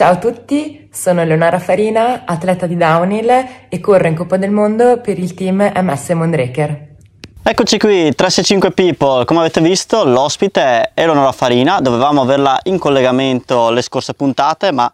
Ciao a tutti, sono Eleonora Farina, atleta di downhill e corro in Coppa del Mondo per il team MS Mondraker. Eccoci qui, 365 People, come avete visto l'ospite è Eleonora Farina, dovevamo averla in collegamento le scorse puntate ma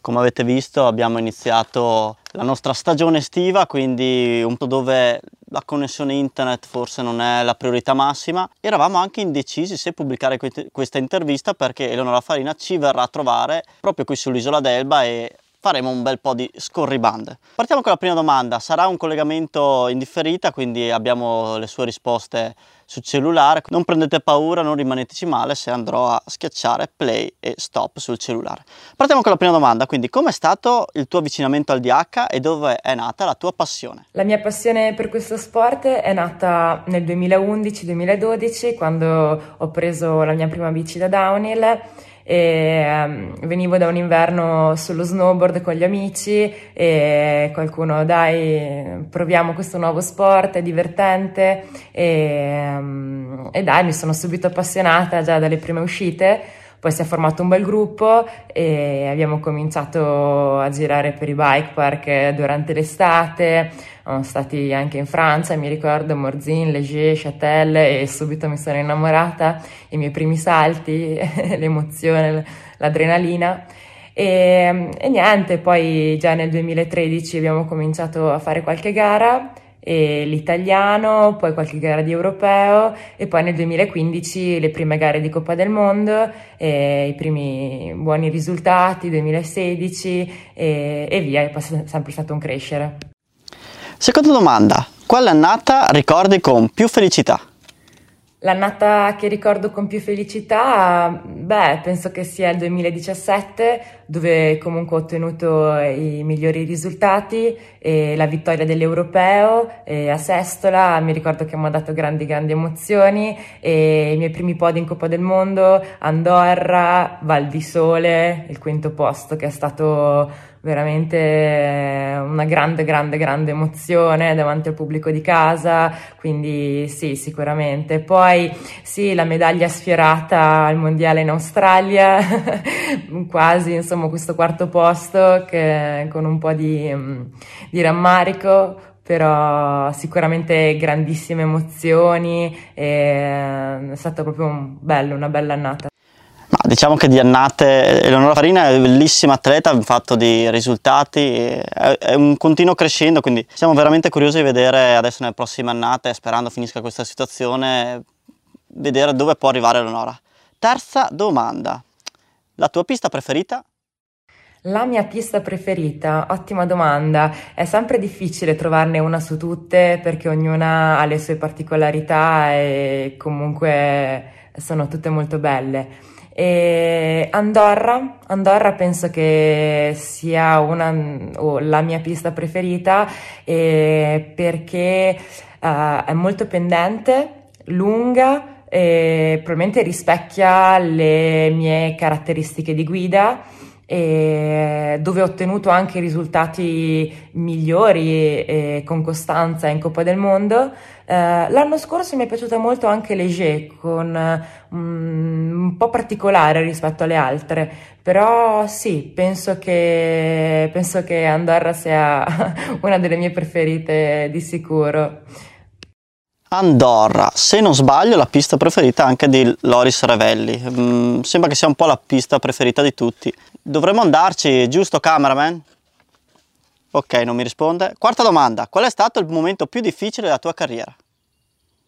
come avete visto abbiamo iniziato la nostra stagione estiva, quindi un po' dove la connessione internet forse non è la priorità massima. Eravamo anche indecisi se pubblicare questa intervista perché Eleonora Farina ci verrà a trovare proprio qui sull'isola d'Elba e faremo un bel po' di scorribande. Partiamo con la prima domanda, sarà un collegamento in differita, quindi abbiamo le sue risposte sul cellulare. Non prendete paura, non rimaneteci male se andrò a schiacciare play e stop sul cellulare. Partiamo con la prima domanda, quindi com'è stato il tuo avvicinamento al DH e dove è nata la tua passione? La mia passione per questo sport è nata nel 2011-2012 quando ho preso la mia prima bici da downhill e um, venivo da un inverno sullo snowboard con gli amici e qualcuno dai proviamo questo nuovo sport, è divertente. E, um, e dai mi sono subito appassionata già dalle prime uscite poi si è formato un bel gruppo e abbiamo cominciato a girare per i bike park durante l'estate, siamo stati anche in Francia, mi ricordo Morzin, Léger, Châtel e subito mi sono innamorata, i miei primi salti, l'emozione, l'adrenalina. E, e niente, poi già nel 2013 abbiamo cominciato a fare qualche gara l'italiano, poi qualche gara di europeo e poi nel 2015 le prime gare di Coppa del Mondo, i primi buoni risultati, 2016 e, e via, è sempre stato un crescere. Seconda domanda, quale annata ricordi con più felicità? L'annata che ricordo con più felicità, beh, penso che sia il 2017, dove comunque ho ottenuto i migliori risultati e la vittoria dell'Europeo a Sestola, mi ricordo che mi ha dato grandi, grandi emozioni e i miei primi podi in Coppa del Mondo, Andorra, Val di Sole, il quinto posto che è stato veramente una grande, grande, grande emozione davanti al pubblico di casa, quindi sì, sicuramente. Poi sì, la medaglia sfiorata al mondiale in Australia, quasi insomma questo quarto posto che con un po' di, di rammarico, però sicuramente grandissime emozioni, è stato proprio un bello, una bella annata. Ma diciamo che di annate Eleonora Farina è una bellissima atleta in fatto di risultati, è, un continuo crescendo, quindi siamo veramente curiosi di vedere adesso nelle prossime annate, sperando finisca questa situazione, vedere dove può arrivare Eleonora. Terza domanda, la tua pista preferita? La mia pista preferita, ottima domanda, è sempre difficile trovarne una su tutte perché ognuna ha le sue particolarità e comunque sono tutte molto belle. E Andorra, Andorra penso che sia una, oh, la mia pista preferita eh, perché uh, è molto pendente, lunga e probabilmente rispecchia le mie caratteristiche di guida e dove ho ottenuto anche risultati migliori e con costanza in Coppa del Mondo. Eh, l'anno scorso mi è piaciuta molto anche Leger, con um, un po' particolare rispetto alle altre, però sì, penso che, penso che Andorra sia una delle mie preferite di sicuro. Andorra, se non sbaglio la pista preferita anche di Loris Revelli, mm, sembra che sia un po' la pista preferita di tutti. Dovremmo andarci, giusto cameraman? Ok, non mi risponde. Quarta domanda, qual è stato il momento più difficile della tua carriera?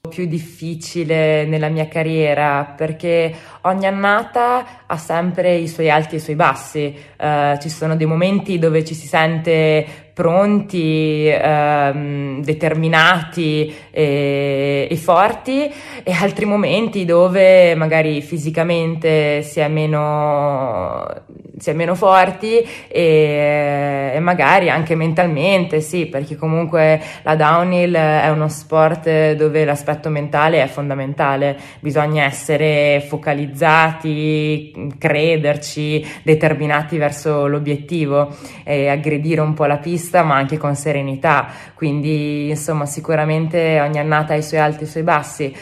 Più difficile nella mia carriera perché ogni annata ha sempre i suoi alti e i suoi bassi. Uh, ci sono dei momenti dove ci si sente pronti, ehm, determinati e, e, forti e altri momenti dove magari fisicamente si è meno, si è meno forti e, e, magari anche mentalmente, sì, perché comunque la downhill è uno sport dove l'aspetto mentale è fondamentale, bisogna essere focalizzati, crederci, determinati verso l'obiettivo e aggredire un po' la pista ma anche con serenità, quindi insomma sicuramente ogni annata ha i suoi alti e i suoi bassi.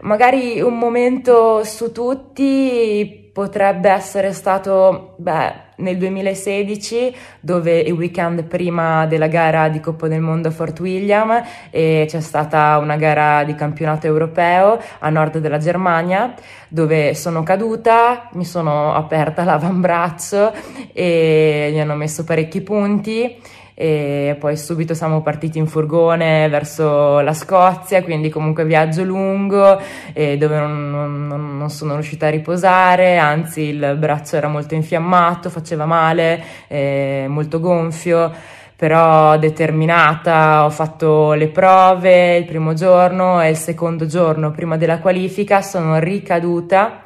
Magari un momento su tutti potrebbe essere stato beh, nel 2016 dove il weekend prima della gara di Coppa del Mondo a Fort William e c'è stata una gara di campionato europeo a nord della Germania dove sono caduta, mi sono aperta l'avambraccio e mi hanno messo parecchi punti e poi subito siamo partiti in furgone verso la Scozia, quindi comunque viaggio lungo dove non, non, non, sono riuscita a riposare, anzi il braccio era molto infiammato, faceva male, molto gonfio però determinata, ho fatto le prove il primo giorno e il secondo giorno prima della qualifica sono ricaduta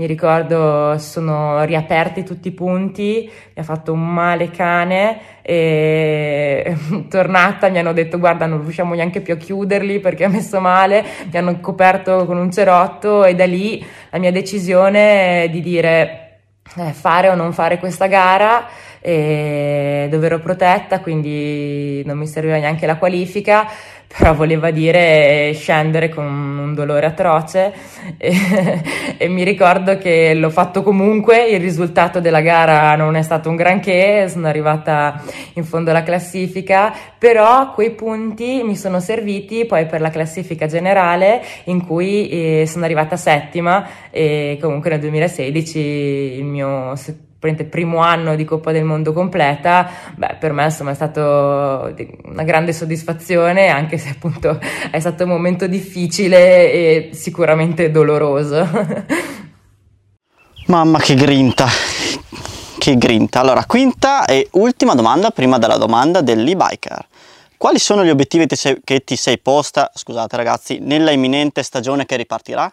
mi ricordo sono riaperti tutti i punti, mi ha fatto un male cane e tornata mi hanno detto guarda non riusciamo neanche più a chiuderli perché ha messo male, mi hanno coperto con un cerotto e da lì la mia decisione di dire eh, fare o non fare questa gara dove ero protetta quindi non mi serviva neanche la qualifica però voleva dire scendere con un dolore atroce. E, e, mi ricordo che l'ho fatto comunque, il risultato della gara non è stato un granché, sono arrivata in fondo alla classifica, però quei punti mi sono serviti poi per la classifica generale in cui eh, sono arrivata settima e comunque nel 2016 il mio primo anno di Coppa del Mondo completa, beh, per me insomma è stato una grande soddisfazione, anche se appunto è stato un momento difficile e sicuramente doloroso. Mamma che grinta, che grinta. Allora, quinta e ultima domanda prima della domanda dell'e-biker. Quali sono gli obiettivi che ti sei posta, scusate ragazzi, nella imminente stagione che ripartirà?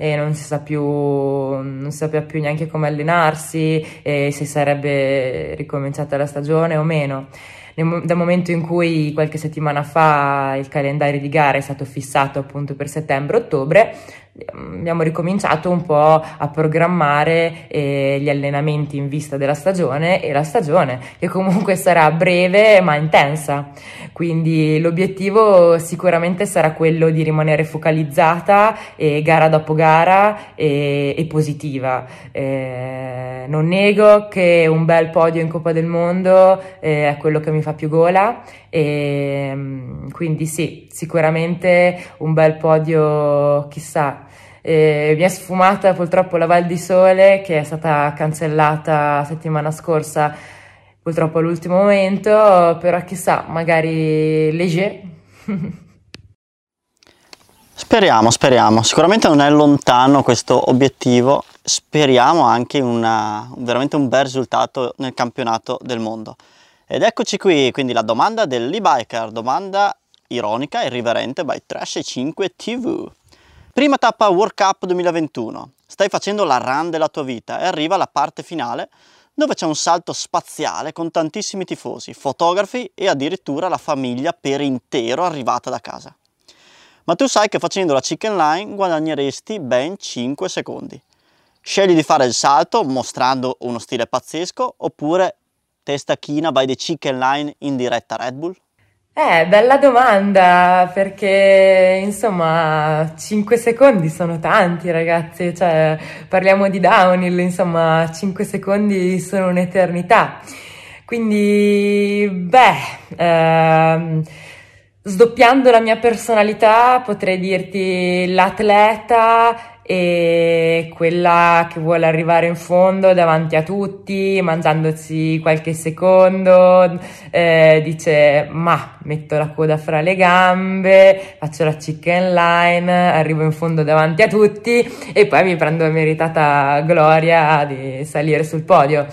E non si sa più, non sapeva più neanche come allenarsi e se sarebbe ricominciata la stagione o meno. Dal momento in cui qualche settimana fa il calendario di gare è stato fissato appunto per settembre-ottobre, abbiamo ricominciato un po' a programmare eh, gli allenamenti in vista della stagione e la stagione che comunque sarà breve ma intensa. Quindi l'obiettivo sicuramente sarà quello di rimanere focalizzata e gara dopo gara e, e positiva. Eh, non nego che un bel podio in Coppa del Mondo eh, è quello che mi fa più gola e quindi sì sicuramente un bel podio chissà eh, mi è sfumata purtroppo la Val di Sole che è stata cancellata settimana scorsa, purtroppo all'ultimo momento, però chissà, magari Leger. speriamo, speriamo. Sicuramente non è lontano questo obiettivo. Speriamo anche una, veramente un bel risultato nel campionato del mondo. Ed eccoci qui, quindi la domanda dell'e-biker, domanda ironica, irriverente by Trash 5 TV. Prima tappa World Cup 2021. Stai facendo la run della tua vita e arriva la parte finale dove c'è un salto spaziale con tantissimi tifosi, fotografi e addirittura la famiglia per intero arrivata da casa. Ma tu sai che facendo la chicken line guadagneresti ben 5 secondi. Scegli di fare il salto mostrando uno stile pazzesco oppure testa china by the chicken line in diretta Red Bull? Eh, bella domanda, perché insomma 5 secondi sono tanti ragazzi, cioè parliamo di downhill, insomma 5 secondi sono un'eternità. Quindi, beh, ehm, sdoppiando la mia personalità potrei dirti l'atleta e quella che vuole arrivare in fondo davanti a tutti, mangiandosi qualche secondo, eh, dice ma metto la coda fra le gambe, faccio la chicken line, arrivo in fondo davanti a tutti e poi mi prendo la meritata gloria di salire sul podio.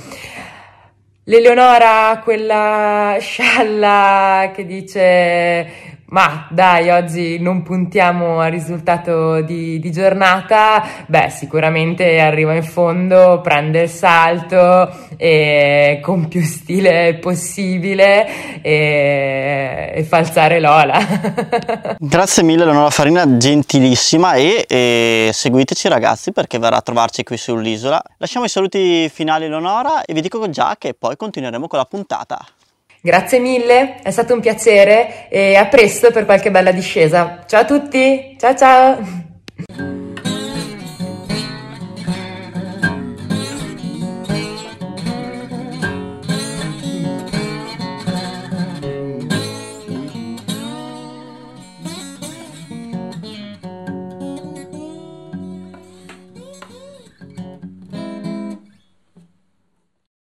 L'Eleonora, quella scialla che dice ma dai, oggi non puntiamo al risultato di, di, giornata, beh, sicuramente arriva in fondo, prende il salto e, con più stile possibile e, e fa alzare Lola. Grazie mille Leonora Farina, gentilissima e, e, seguiteci ragazzi perché verrà a trovarci qui sull'isola. Lasciamo i saluti finali Leonora e vi dico già che poi continueremo con la puntata. Grazie mille, è stato un piacere e a presto per qualche bella discesa. Ciao a tutti, ciao ciao!